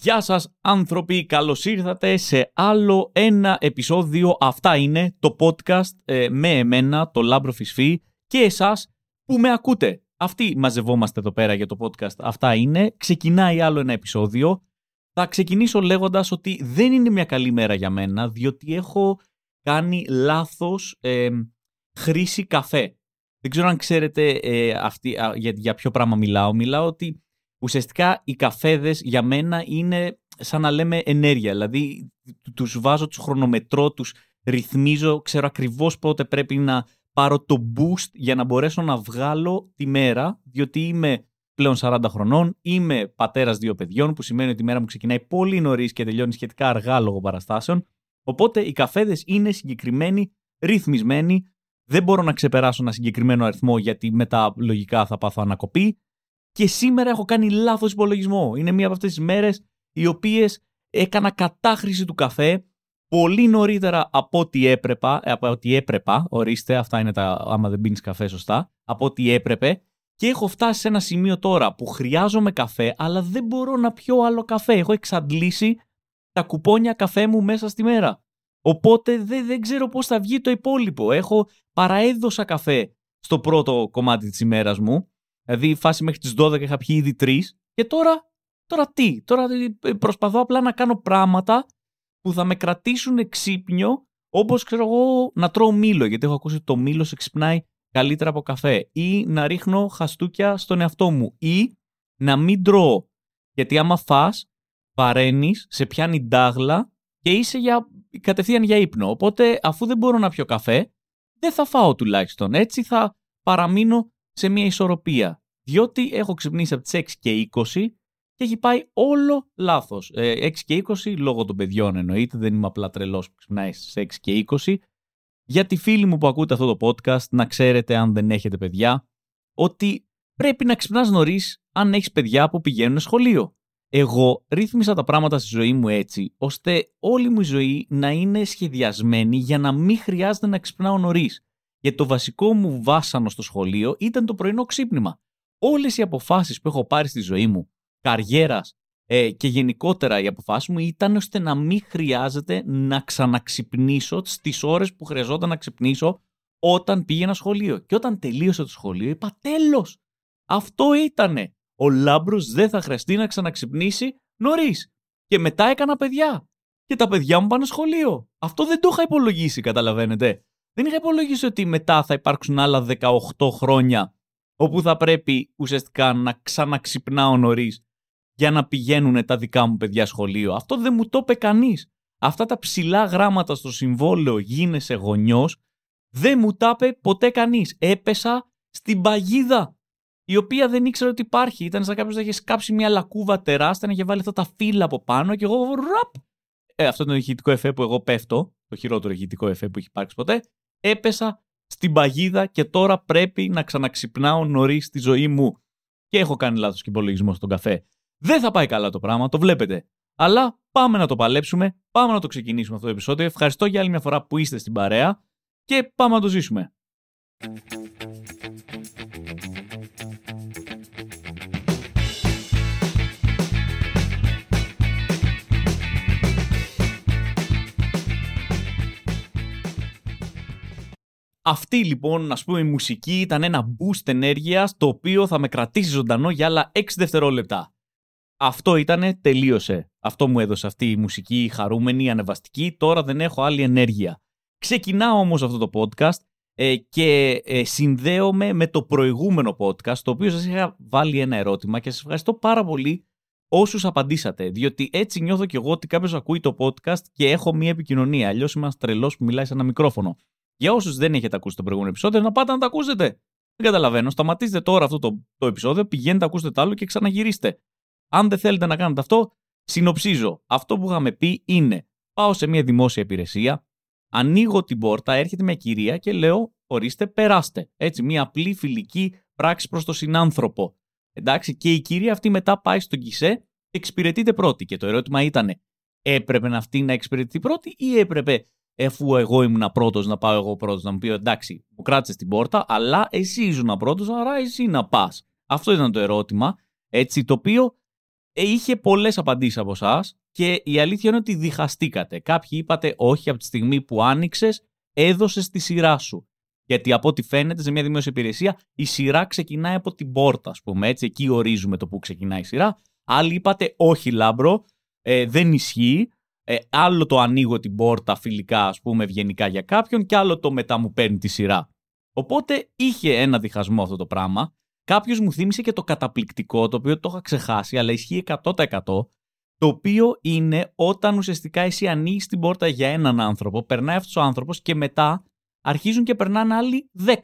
Γεια σας άνθρωποι, καλώς ήρθατε σε άλλο ένα επεισόδιο. Αυτά είναι το podcast ε, με εμένα, το Λάμπρο Φισφή και εσάς που με ακούτε. Αυτοί μαζευόμαστε εδώ πέρα για το podcast. Αυτά είναι. Ξεκινάει άλλο ένα επεισόδιο. Θα ξεκινήσω λέγοντας ότι δεν είναι μια καλή μέρα για μένα, διότι έχω κάνει λάθος ε, χρήση καφέ. Δεν ξέρω αν ξέρετε ε, αυτή, για, για ποιο πράγμα μιλάω. Μιλάω ότι ουσιαστικά οι καφέδες για μένα είναι σαν να λέμε ενέργεια. Δηλαδή τους βάζω, τους χρονομετρώ, τους ρυθμίζω, ξέρω ακριβώς πότε πρέπει να πάρω το boost για να μπορέσω να βγάλω τη μέρα, διότι είμαι πλέον 40 χρονών, είμαι πατέρας δύο παιδιών, που σημαίνει ότι η μέρα μου ξεκινάει πολύ νωρίς και τελειώνει σχετικά αργά λόγω παραστάσεων. Οπότε οι καφέδες είναι συγκεκριμένοι, ρυθμισμένοι, δεν μπορώ να ξεπεράσω ένα συγκεκριμένο αριθμό γιατί μετά λογικά θα πάθω ανακοπή και σήμερα έχω κάνει λάθος υπολογισμό. Είναι μία από αυτές τις μέρες οι οποίες έκανα κατάχρηση του καφέ πολύ νωρίτερα από ό,τι έπρεπα, ε, από ό,τι έπρεπα, ορίστε, αυτά είναι τα άμα δεν πίνεις καφέ σωστά, από ό,τι έπρεπε και έχω φτάσει σε ένα σημείο τώρα που χρειάζομαι καφέ αλλά δεν μπορώ να πιω άλλο καφέ. Έχω εξαντλήσει τα κουπόνια καφέ μου μέσα στη μέρα. Οπότε δεν, δεν ξέρω πώς θα βγει το υπόλοιπο. Έχω παραέδωσα καφέ στο πρώτο κομμάτι της ημέρας μου Δηλαδή, η φάση μέχρι τις 12 είχα πιει ήδη τρεις. Και τώρα, τώρα τι; Τώρα ε, προσπαθώ απλά να κάνω πράγματα που θα με κρατήσουν ξύπνιο, όπως ξέρω εγώ να τρώω μήλο. Γιατί έχω ακούσει ότι το μήλο σε ξυπνάει καλύτερα από καφέ. Ή να ρίχνω χαστούκια στον εαυτό μου. Ή να μην τρώω. Γιατί άμα φά, παρένει, σε πιάνει ντάγλα και είσαι για, κατευθείαν για ύπνο. Οπότε, αφού δεν μπορώ να πιω καφέ, δεν θα φάω τουλάχιστον. Έτσι θα παραμείνω σε μια ισορροπία. Διότι έχω ξυπνήσει από τις 6 και 20 και έχει πάει όλο λάθος. 6 ε, και 20 λόγω των παιδιών εννοείται, δεν είμαι απλά τρελός που ξυπνάει στις 6 και 20. Για τη φίλη μου που ακούτε αυτό το podcast, να ξέρετε αν δεν έχετε παιδιά, ότι πρέπει να ξυπνάς νωρίς αν έχεις παιδιά που πηγαίνουν σχολείο. Εγώ ρύθμισα τα πράγματα στη ζωή μου έτσι, ώστε όλη μου η ζωή να είναι σχεδιασμένη για να μην χρειάζεται να ξυπνάω νωρίς. Γιατί το βασικό μου βάσανο στο σχολείο ήταν το πρωινό ξύπνημα. Όλες οι αποφάσεις που έχω πάρει στη ζωή μου, καριέρας ε, και γενικότερα οι αποφάσεις μου ήταν ώστε να μην χρειάζεται να ξαναξυπνήσω στις ώρες που χρειαζόταν να ξυπνήσω όταν πήγαινα σχολείο. Και όταν τελείωσε το σχολείο είπα τέλος. Αυτό ήτανε. Ο Λάμπρος δεν θα χρειαστεί να ξαναξυπνήσει νωρίς. Και μετά έκανα παιδιά. Και τα παιδιά μου πάνε σχολείο. Αυτό δεν το είχα υπολογίσει, καταλαβαίνετε δεν είχα υπολογίσει ότι μετά θα υπάρξουν άλλα 18 χρόνια όπου θα πρέπει ουσιαστικά να ξαναξυπνάω νωρίς για να πηγαίνουν τα δικά μου παιδιά σχολείο. Αυτό δεν μου το είπε κανείς. Αυτά τα ψηλά γράμματα στο συμβόλαιο γίνεσαι γονιός, δεν μου τα είπε ποτέ κανείς. Έπεσα στην παγίδα, η οποία δεν ήξερα ότι υπάρχει. Ήταν σαν κάποιος να είχε σκάψει μια λακκούβα τεράστια, να είχε βάλει αυτά τα φύλλα από πάνω και εγώ ραπ. Ε, αυτό είναι το ηχητικό εφέ που εγώ πέφτω. Το χειρότερο ηχητικό εφέ που έχει υπάρξει ποτέ έπεσα στην παγίδα και τώρα πρέπει να ξαναξυπνάω νωρίς στη ζωή μου. Και έχω κάνει λάθος και υπολογισμό στον καφέ. Δεν θα πάει καλά το πράγμα, το βλέπετε. Αλλά πάμε να το παλέψουμε, πάμε να το ξεκινήσουμε αυτό το επεισόδιο. Ευχαριστώ για άλλη μια φορά που είστε στην παρέα και πάμε να το ζήσουμε. Αυτή λοιπόν, ας πούμε, η μουσική ήταν ένα boost ενέργειας το οποίο θα με κρατήσει ζωντανό για άλλα 6 δευτερόλεπτα. Αυτό ήτανε, τελείωσε. Αυτό μου έδωσε αυτή η μουσική χαρούμενη, ανεβαστική. Τώρα δεν έχω άλλη ενέργεια. Ξεκινάω όμως αυτό το podcast ε, και ε, συνδέομαι με το προηγούμενο podcast, το οποίο σας είχα βάλει ένα ερώτημα και σας ευχαριστώ πάρα πολύ όσους απαντήσατε, διότι έτσι νιώθω κι εγώ ότι κάποιος ακούει το podcast και έχω μία επικοινωνία. Αλλιώς είμαι ένας τρελός που μιλάει σε ένα μικρόφωνο. Για όσους δεν έχετε ακούσει το προηγούμενο επεισόδιο, να πάτε να το ακούσετε. Δεν καταλαβαίνω. Σταματήστε τώρα αυτό το, το επεισόδιο, πηγαίνετε, ακούστε το άλλο και ξαναγυρίστε. Αν δεν θέλετε να κάνετε αυτό, συνοψίζω. Αυτό που είχαμε πει είναι: Πάω σε μια δημόσια υπηρεσία, ανοίγω την πόρτα, έρχεται μια κυρία και λέω: Ορίστε, περάστε. Έτσι, μια απλή φιλική πράξη προς τον συνάνθρωπο. Εντάξει, και η κυρία αυτή μετά πάει στον κισέ και εξυπηρετείται πρώτη. Και το ερώτημα ήταν: Έπρεπε αυτή να εξυπηρετεί πρώτη ή έπρεπε εφού εγώ ήμουν πρώτος να πάω εγώ πρώτος, να μου πει εντάξει, μου κράτησες την πόρτα, αλλά εσύ ήσουν πρώτος, άρα εσύ να πας. Αυτό ήταν το ερώτημα. Έτσι, το οποίο ε, είχε πολλές απαντήσεις από εσάς και η αλήθεια είναι ότι διχαστήκατε. Κάποιοι είπατε όχι από τη στιγμή που άνοιξες, έδωσες τη σειρά σου. Γιατί από ό,τι φαίνεται σε μια δημόσια υπηρεσία η σειρά ξεκινάει από την πόρτα, ας πούμε. Έτσι, εκεί ορίζουμε το που ξεκινάει η σειρά. Άλλοι είπατε όχι, λάμπρο, ε, δεν ισχύει. Ε, άλλο το ανοίγω την πόρτα φιλικά, ας πούμε, ευγενικά για κάποιον, και άλλο το μετά μου παίρνει τη σειρά. Οπότε είχε ένα διχασμό αυτό το πράγμα. Κάποιος μου θύμισε και το καταπληκτικό, το οποίο το είχα ξεχάσει, αλλά ισχύει 100%. Το οποίο είναι όταν ουσιαστικά εσύ ανοίγεις την πόρτα για έναν άνθρωπο, περνάει αυτός ο άνθρωπος και μετά αρχίζουν και περνάνε άλλοι 10.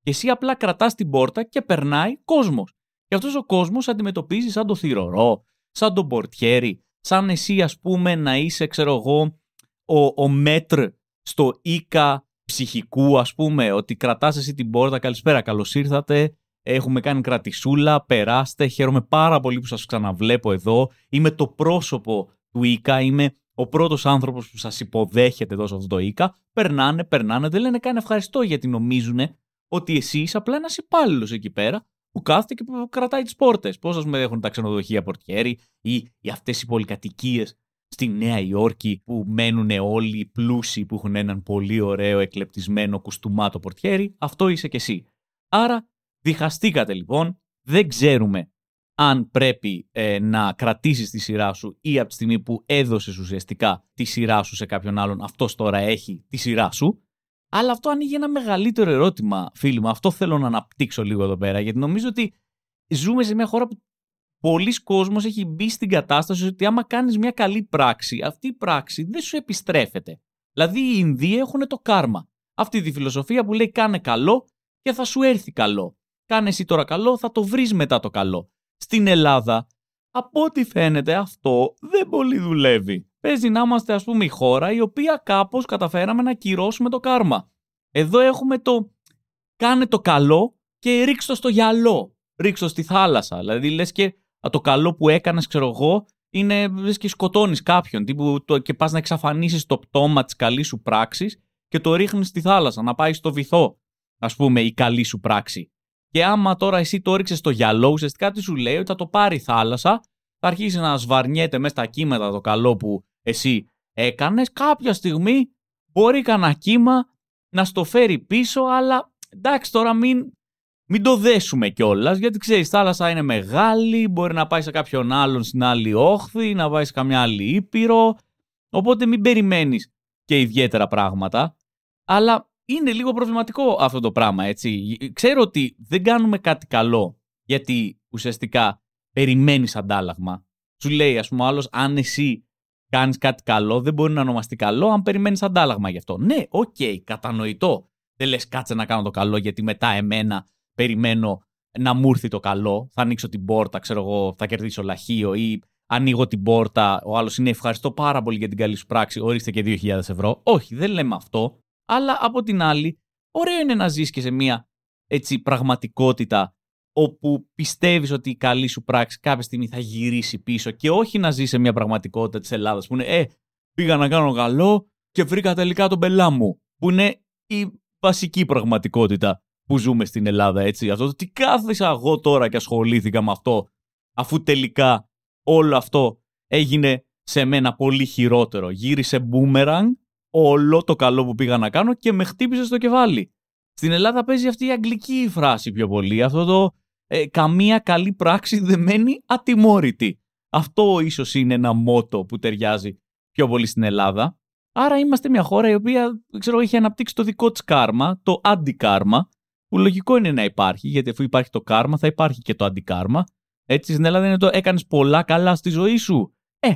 Και εσύ απλά κρατάς την πόρτα και περνάει κόσμος. Και αυτός ο κόσμος αντιμετωπίζει σαν το θηρορό, σαν τον πορτιέρι, σαν εσύ ας πούμε να είσαι, ξέρω εγώ, ο, ο μέτρ στο ίκα ψυχικού, ας πούμε, ότι κρατάς εσύ την πόρτα. Καλησπέρα, καλώς ήρθατε. Έχουμε κάνει κρατησούλα, περάστε. Χαίρομαι πάρα πολύ που σας ξαναβλέπω εδώ. Είμαι το πρόσωπο του ΙΚΑ. Είμαι ο πρώτος άνθρωπος που σας υποδέχεται εδώ σε αυτό το ΙΚΑ. Περνάνε, περνάνε, δεν λένε καν ευχαριστώ γιατί νομίζουν ότι εσύ είσαι απλά ένας υπάλληλος εκεί πέρα που κάθεται και που κρατάει τις πόρτες. Πώς ας πούμε έχουν τα ξενοδοχεία πορτιέρι ή, ή αυτές οι πολυκατοικίες στη Νέα Υόρκη που μένουν όλοι οι πλούσιοι που έχουν έναν πολύ ωραίο εκλεπτισμένο κουστούμάτο πορτιέρι. Αυτό είσαι κι εσύ. Άρα διχαστήκατε λοιπόν. Δεν ξέρουμε αν πρέπει ε, να κρατήσεις τη σειρά σου ή από τη στιγμή που έδωσες ουσιαστικά τη σειρά σου σε κάποιον άλλον, αυτός τώρα έχει τη σειρά σου. Αλλά αυτό ανοίγει ένα μεγαλύτερο ερώτημα, φίλοι μου. Αυτό θέλω να αναπτύξω λίγο εδώ πέρα, γιατί νομίζω ότι ζούμε σε μια χώρα που πολλοί κόσμος έχει μπει στην κατάσταση ότι άμα κάνεις μια καλή πράξη, αυτή η πράξη δεν σου επιστρέφεται. Δηλαδή οι Ινδοί έχουν το κάρμα. Αυτή τη φιλοσοφία που λέει κάνε καλό και θα σου έρθει καλό. Κάνε εσύ τώρα καλό, θα το βρεις μετά το καλό. Στην Ελλάδα, από ό,τι φαίνεται αυτό δεν πολύ δουλεύει. Παίζει να είμαστε ας πούμε η χώρα η οποία κάπως καταφέραμε να κυρώσουμε το κάρμα. Εδώ έχουμε το κάνε το καλό και ρίξω στο γυαλό. Ρίξω στη θάλασσα. Δηλαδή λες και το καλό που έκανες ξέρω εγώ είναι λες και σκοτώνεις κάποιον τύπου, το, και πας να εξαφανίσεις το πτώμα της καλής σου πράξης και το ρίχνεις στη θάλασσα να πάει στο βυθό ας πούμε η καλή σου πράξη. Και άμα τώρα εσύ το ρίξες στο γυαλό, ουσιαστικά τι σου λέει ότι θα το πάρει η θάλασσα, θα αρχίσει να σβαρνιέται μέσα στα κύματα το καλό που εσύ έκανες. Κάποια στιγμή μπορεί κανένα κύμα να στο φέρει πίσω, αλλά εντάξει τώρα μην, μην το δέσουμε κιόλας, γιατί ξέρεις, η θάλασσα είναι μεγάλη, μπορεί να πάει σε κάποιον άλλον στην άλλη όχθη, να πάει σε καμιά άλλη ήπειρο. Οπότε μην περιμένεις και ιδιαίτερα πράγματα. Αλλά είναι λίγο προβληματικό αυτό το πράγμα, έτσι. Ξέρω ότι δεν κάνουμε κάτι καλό, γιατί ουσιαστικά περιμένεις αντάλλαγμα. Σου λέει, ας πούμε, άλλος, αν εσύ κάνεις κάτι καλό, δεν μπορεί να ονομαστεί καλό αν περιμένεις αντάλλαγμα γι' αυτό. Ναι, OK, okay, κατανοητό. Δεν λες κάτσε να κάνω το καλό, γιατί μετά εμένα περιμένω να μου έρθει το καλό. Θα ανοίξω την πόρτα, ξέρω εγώ, θα κερδίσω λαχείο ή ανοίγω την πόρτα, ο άλλος είναι ευχαριστώ πάρα πολύ για την καλή σου πράξη, ορίστε και 2.000 ευρώ. Όχι, δεν λέμε αυτό. Αλλά από την άλλη, ωραίο είναι να ζεις και σε μια έτσι, πραγματικότητα όπου πιστεύεις ότι η καλή σου πράξη κάποια στιγμή θα γυρίσει πίσω και όχι να ζεις σε μια πραγματικότητα της Ελλάδας που είναι «Ε, πήγα να κάνω καλό και βρήκα τελικά τον πελά μου» που είναι η βασική πραγματικότητα που ζούμε στην Ελλάδα, έτσι. Αυτό το τι κάθεσα εγώ τώρα και ασχολήθηκα με αυτό αφού τελικά όλο αυτό έγινε σε μένα πολύ χειρότερο. Γύρισε boomerang όλο το καλό που πήγα να κάνω και με χτύπησε στο κεφάλι. Στην Ελλάδα παίζει αυτή η αγγλική φράση πιο πολύ. Αυτό το ε, καμία καλή πράξη δεν μένει ατιμόρυτη. Αυτό ίσως είναι ένα μότο που ταιριάζει πιο πολύ στην Ελλάδα. Άρα είμαστε μια χώρα η οποία ξέρω, έχει αναπτύξει το δικό της κάρμα, το αντικάρμα, που λογικό είναι να υπάρχει, γιατί αφού υπάρχει το κάρμα θα υπάρχει και το αντικάρμα. Έτσι στην Ελλάδα είναι το έκανες πολλά καλά στη ζωή σου. Ε,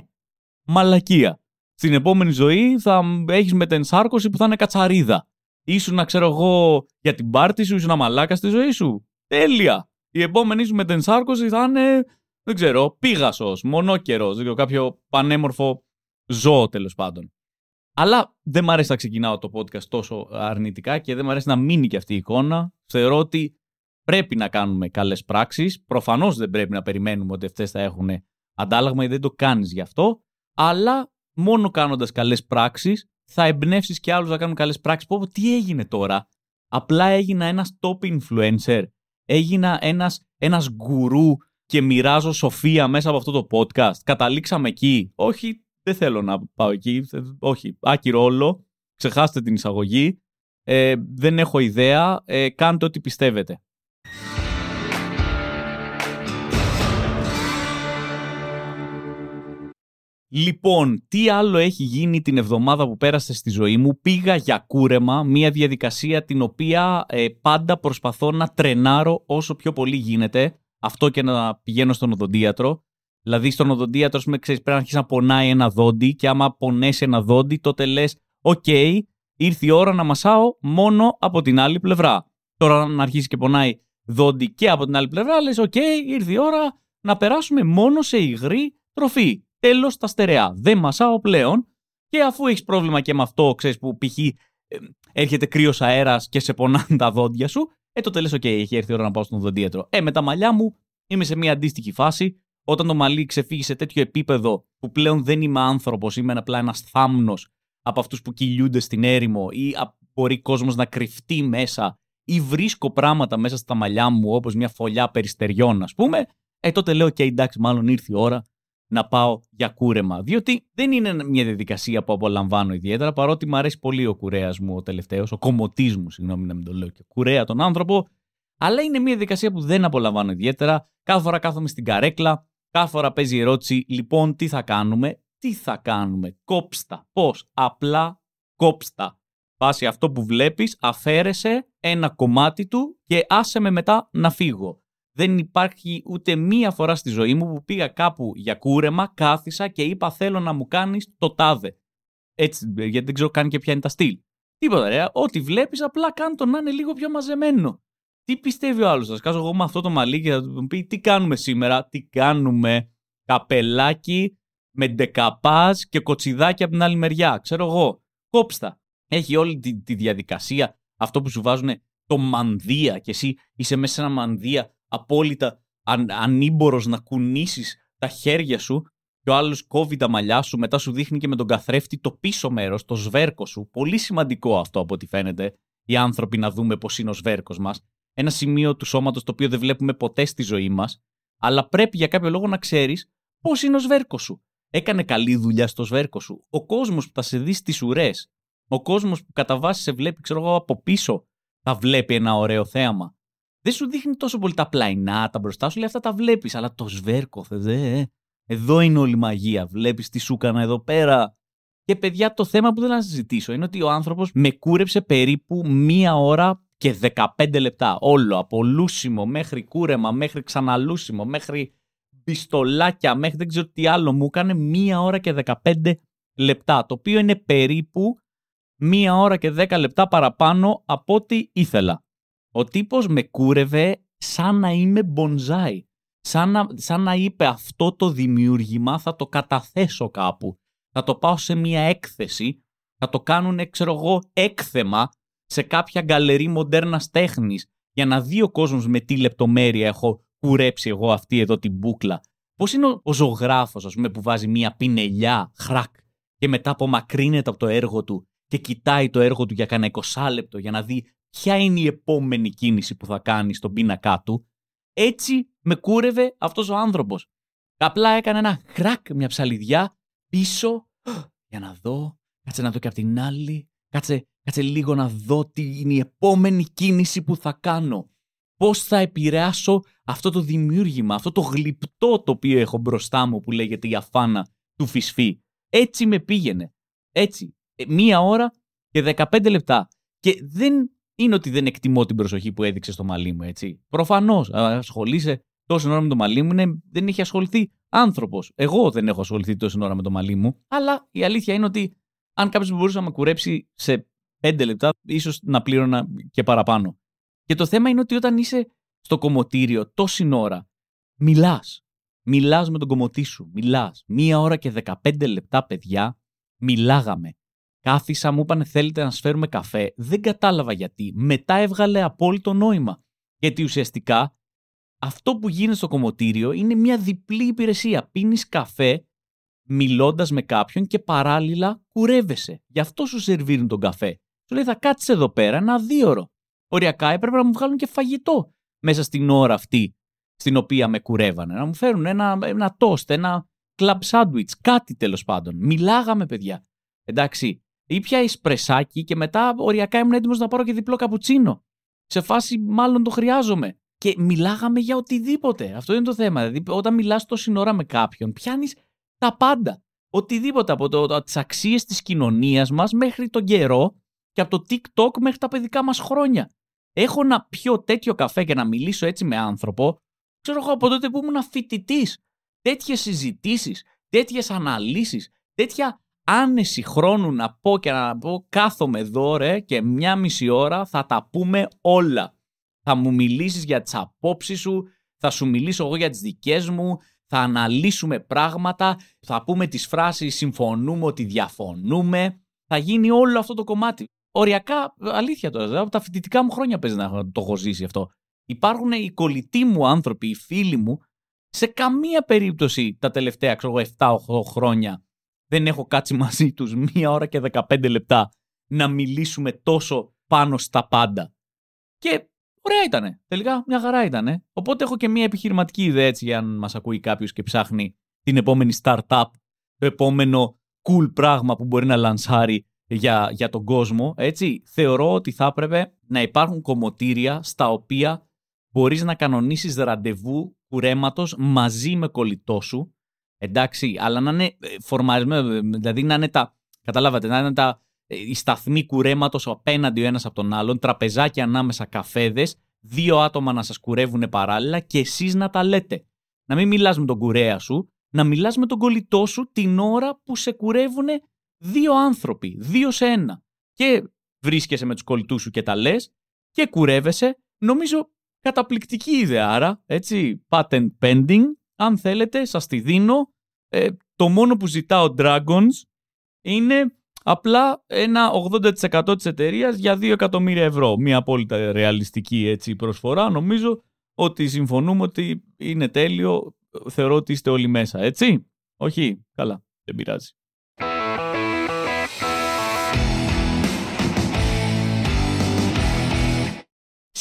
μαλακία στην επόμενη ζωή θα έχεις μετενσάρκωση που θα είναι κατσαρίδα. Ήσουν να ξέρω εγώ για την πάρτη σου, ήσουν να μαλάκα στη ζωή σου. Τέλεια. Η επόμενη σου μετενσάρκωση θα είναι, δεν ξέρω, πίγασο, μονόκερος, δηλαδή κάποιο πανέμορφο ζώο τέλος πάντων. Αλλά δεν μ' αρέσει να ξεκινάω το podcast τόσο αρνητικά και δεν μ' αρέσει να μείνει και αυτή η εικόνα. Θεωρώ ότι πρέπει να κάνουμε καλές πράξεις. Προφανώς δεν πρέπει να περιμένουμε ότι αυτές θα έχουν αντάλλαγμα ή δεν το κάνεις γι' αυτό. Αλλά μόνο κάνοντας καλές πράξεις, θα εμπνεύσεις και άλλους να κάνουν καλές πράξεις. Πω, τι έγινε τώρα; Απλά έγινα ένας top influencer. Έγινα ένας ένας γκουρού και μοιράζω σοφία μέσα από αυτό το podcast. Καταλήξαμε εκεί. Όχι, δεν θέλω να πάω εκεί. Όχι, άκυρο όλο. Ξεχάστε την εισαγωγή. Ε, δεν έχω ιδέα. Ε, κάντε ό,τι πιστεύετε. Λοιπόν, τι άλλο έχει γίνει την εβδομάδα που πέρασε στη ζωή μου; Πήγα για κούρεμα, μια διαδικασία την οποία ε, πάντα προσπαθώ να τρενάρω όσο πιο πολύ γίνεται. Αυτό και να πηγαίνω στον οδοντίατρο. Δηλαδή, στον οδοντίατρο, πούμε, ξέρεις, πρέπει να αρχίσει να πονάει ένα δόντι και άμα πονέσει ένα δόντι, τότε λες: Οκ, ήρθε η ώρα να μασάω μόνο από την άλλη πλευρά. Τώρα, να αρχίσει και πονάει δόντι και από την άλλη πλευρά, λες: Οκ, ήρθε η ώρα να περάσουμε μόνο σε υγρή τροφή. Τέλος τα στερεά. Δεν μασάω πλέον. Και αφού έχεις πρόβλημα και με αυτό, ξέρεις που π.χ. Ε, έρχεται κρύος αέρας και σε πονάνε τα δόντια σου, ε, τότε λες: OK, έχει έρθει η ώρα να πάω στον οδοντίατρο. Ε, με τα μαλλιά μου είμαι σε μια αντίστοιχη φάση. Όταν το μαλλί ξεφύγει σε τέτοιο επίπεδο που πλέον δεν είμαι άνθρωπος, είμαι απλά ένας θάμνος από αυτούς που κυλιούνται στην έρημο ή μπορεί κόσμος να κρυφτεί μέσα ή βρίσκω πράγματα μέσα στα μαλλιά μου όπως μια φωλιά περιστεριών, ας πούμε, ε, τότε λέω: OK, εντάξει, μάλλον ήρθε η ώρα να πάω για κούρεμα. Διότι δεν είναι μια διαδικασία που απολαμβάνω ιδιαίτερα, παρότι μου αρέσει πολύ ο κουρέας μου ο τελευταίος, ο κομμωτής μου, συγγνώμη να μην το λέω και κουρέα τον άνθρωπο. Αλλά είναι μια διαδικασία που δεν απολαμβάνω ιδιαίτερα. Κάθε φορά κάθομαι στην καρέκλα, κάθε φορά παίζει η ερώτηση, λοιπόν, τι θα κάνουμε, τι θα κάνουμε, κόψτα. Πώς, απλά κόψτα. Βάσει αυτό που βλέπεις, αφαίρεσε ένα κομμάτι του και άσε με μετά να φύγω δεν υπάρχει ούτε μία φορά στη ζωή μου που πήγα κάπου για κούρεμα, κάθισα και είπα θέλω να μου κάνεις το τάδε. Έτσι, γιατί δεν ξέρω καν και ποια είναι τα στυλ. Τίποτα ρε, ό,τι βλέπεις απλά κάνει το να είναι λίγο πιο μαζεμένο. Τι πιστεύει ο άλλος, θα σκάσω εγώ με αυτό το μαλλί και θα του πει τι κάνουμε σήμερα, τι κάνουμε, καπελάκι με ντεκαπάζ και κοτσιδάκι από την άλλη μεριά, ξέρω εγώ. Κόψτα. Έχει όλη τη, τη διαδικασία, αυτό που σου βάζουν το μανδύα και εσύ είσαι μέσα σε ένα μανδύα απόλυτα αν, ανήμπορος να κουνήσεις τα χέρια σου και ο άλλος κόβει τα μαλλιά σου, μετά σου δείχνει και με τον καθρέφτη το πίσω μέρος, το σβέρκο σου. Πολύ σημαντικό αυτό από ό,τι φαίνεται, οι άνθρωποι να δούμε πώς είναι ο σβέρκος μας. Ένα σημείο του σώματος το οποίο δεν βλέπουμε ποτέ στη ζωή μας, αλλά πρέπει για κάποιο λόγο να ξέρεις πώς είναι ο σβέρκος σου. Έκανε καλή δουλειά στο σβέρκο σου. Ο κόσμος που θα σε δει στις ουρές, ο κόσμος που κατά βάση σε βλέπει, ξέρω εγώ, από πίσω, θα βλέπει ένα ωραίο θέαμα δεν σου δείχνει τόσο πολύ τα πλαϊνά, τα μπροστά σου, λέει αυτά τα βλέπεις. Αλλά το σβέρκο, δε. Εδώ είναι όλη η μαγεία. Βλέπεις τι σου έκανα εδώ πέρα. Και παιδιά, το θέμα που θέλω να συζητήσω είναι ότι ο άνθρωπος με κούρεψε περίπου μία ώρα και 15 λεπτά. Όλο. Από λούσιμο μέχρι κούρεμα, μέχρι ξαναλούσιμο, μέχρι πιστολάκια, μέχρι δεν ξέρω τι άλλο μου έκανε. Μία ώρα και 15 λεπτά. Το οποίο είναι περίπου μία ώρα και 10 λεπτά παραπάνω από ό,τι ήθελα. Ο τύπος με κούρευε σαν να είμαι μπονζάι. Σαν να, σαν να είπε αυτό το δημιούργημα θα το καταθέσω κάπου. Θα το πάω σε μια έκθεση. Θα το κάνουν, ξέρω εγώ, έκθεμα σε κάποια γκαλερί μοντέρνας τέχνης για να δει ο κόσμος με τι λεπτομέρεια έχω κουρέψει εγώ αυτή εδώ την μπούκλα. Πώς είναι ο ζωγράφος, ας πούμε, που βάζει μια πινελιά, χρακ, και μετά απομακρύνεται από το έργο του και κοιτάει το έργο του για κανένα 20 λεπτό για να δει ποια είναι η επόμενη κίνηση που θα κάνει στον πίνακά του. Έτσι με κούρευε αυτός ο άνθρωπος. Απλά έκανε ένα χρακ, μια ψαλιδιά πίσω για να δω, κάτσε να δω και από την άλλη, κάτσε, κάτσε λίγο να δω τι είναι η επόμενη κίνηση που θα κάνω. Πώς θα επηρεάσω αυτό το δημιούργημα, αυτό το γλυπτό το οποίο έχω μπροστά μου που λέγεται η αφάνα του φυσφή. Έτσι με πήγαινε. Έτσι. Ε, μία ώρα και 15 λεπτά. Και δεν είναι ότι δεν εκτιμώ την προσοχή που έδειξε στο μαλλί μου, έτσι. Προφανώς, ασχολείσαι τόση ώρα με το μαλλί μου, είναι, δεν έχει ασχοληθεί άνθρωπος. Εγώ δεν έχω ασχοληθεί τόση ώρα με το μαλλί μου, αλλά η αλήθεια είναι ότι αν κάποιος μπορούσε να με κουρέψει σε πέντε λεπτά, ίσως να πλήρωνα και παραπάνω. Και το θέμα είναι ότι όταν είσαι στο κομμωτήριο τόση ώρα, μιλάς. Μιλάς με τον κομμωτή σου. Μιλάς. Μία ώρα και 15 λεπτά, παιδιά, μιλάγαμε. Κάθισα, μου είπανε θέλετε να σφέρουμε καφέ. Δεν κατάλαβα γιατί. Μετά έβγαλε απόλυτο νόημα. Γιατί ουσιαστικά αυτό που γίνεται στο κομμωτήριο είναι μια διπλή υπηρεσία. Πίνεις καφέ μιλώντας με κάποιον και παράλληλα κουρεύεσαι. Γι' αυτό σου σερβίρουν τον καφέ. Σου λέει θα κάτσεις εδώ πέρα ένα δίωρο. Οριακά έπρεπε να μου βγάλουν και φαγητό μέσα στην ώρα αυτή στην οποία με κουρεύανε. Να μου φέρουν ένα, ένα toast, ένα club sandwich, κάτι τέλος πάντων. Μιλάγαμε, παιδιά. Εντάξει. Ήπια εισπρεσάκι και μετά οριακά ήμουν έτοιμος να πάρω και διπλό καπουτσίνο. Σε φάση, μάλλον το χρειάζομαι. Και μιλάγαμε για οτιδήποτε. Αυτό είναι το θέμα. Δηλαδή, όταν μιλάς τόση ώρα με κάποιον, πιάνεις τα πάντα. Οτιδήποτε από το, το, τις αξίες της κοινωνίας μας μέχρι τον καιρό και από το TikTok μέχρι τα παιδικά μας χρόνια. Έχω να πιω τέτοιο καφέ και να μιλήσω έτσι με άνθρωπο, ξέρω εγώ από τότε που ήμουν φοιτητής. Τέτοιες συζητήσεις, τέτοιες αναλύσεις, τέτοια άνεση χρόνου να πω και να πω κάθομαι εδώ ρε και μια μισή ώρα θα τα πούμε όλα. Θα μου μιλήσεις για τις απόψεις σου, θα σου μιλήσω εγώ για τις δικές μου, θα αναλύσουμε πράγματα, θα πούμε τις φράσεις συμφωνούμε ότι διαφωνούμε, θα γίνει όλο αυτό το κομμάτι. Οριακά, αλήθεια τώρα, δηλαδή, από τα φοιτητικά μου χρόνια παίζει να το έχω ζήσει αυτό. Υπάρχουν οι κολλητοί μου άνθρωποι, οι φίλοι μου, σε καμία περίπτωση τα τελευταία, ξέρω 7-8 χρόνια δεν έχω κάτσει μαζί τους μία ώρα και 15 λεπτά να μιλήσουμε τόσο πάνω στα πάντα. Και ωραία ήτανε. Τελικά μια χαρά ήτανε. Οπότε έχω και μια επιχειρηματική ιδέα έτσι για αν μας ακούει κάποιος και ψάχνει την επόμενη startup, το επόμενο cool πράγμα που μπορεί να λανσάρει για, για τον κόσμο. Έτσι, θεωρώ ότι θα έπρεπε να υπάρχουν κομμωτήρια στα οποία μπορείς να κανονίσεις ραντεβού κουρέματος μαζί με κολλητό σου Εντάξει, αλλά να είναι ε, φορμαρισμένο, ε, δηλαδή να είναι τα. Καταλάβατε, να είναι τα. Ε, οι σταθμοί κουρέματος απέναντι ο ένας από τον άλλον, τραπεζάκια ανάμεσα, καφέδες, δύο άτομα να σας κουρεύουν παράλληλα και εσείς να τα λέτε. Να μην μιλάς με τον κουρέα σου, να μιλάς με τον κολλητό σου την ώρα που σε κουρεύουν δύο άνθρωποι, δύο σε ένα. Και βρίσκεσαι με τους κολλητούς σου και τα λες και κουρεύεσαι. Νομίζω καταπληκτική ιδέα, άρα, έτσι, patent pending, αν θέλετε, σας τη δίνω. Ε, το μόνο που ζητά ο Dragons είναι απλά ένα 80% της εταιρείας για 2 εκατομμύρια ευρώ. Μια απόλυτα ρεαλιστική έτσι, προσφορά. Νομίζω ότι συμφωνούμε ότι είναι τέλειο. Θεωρώ ότι είστε όλοι μέσα, έτσι; Όχι, καλά, δεν πειράζει.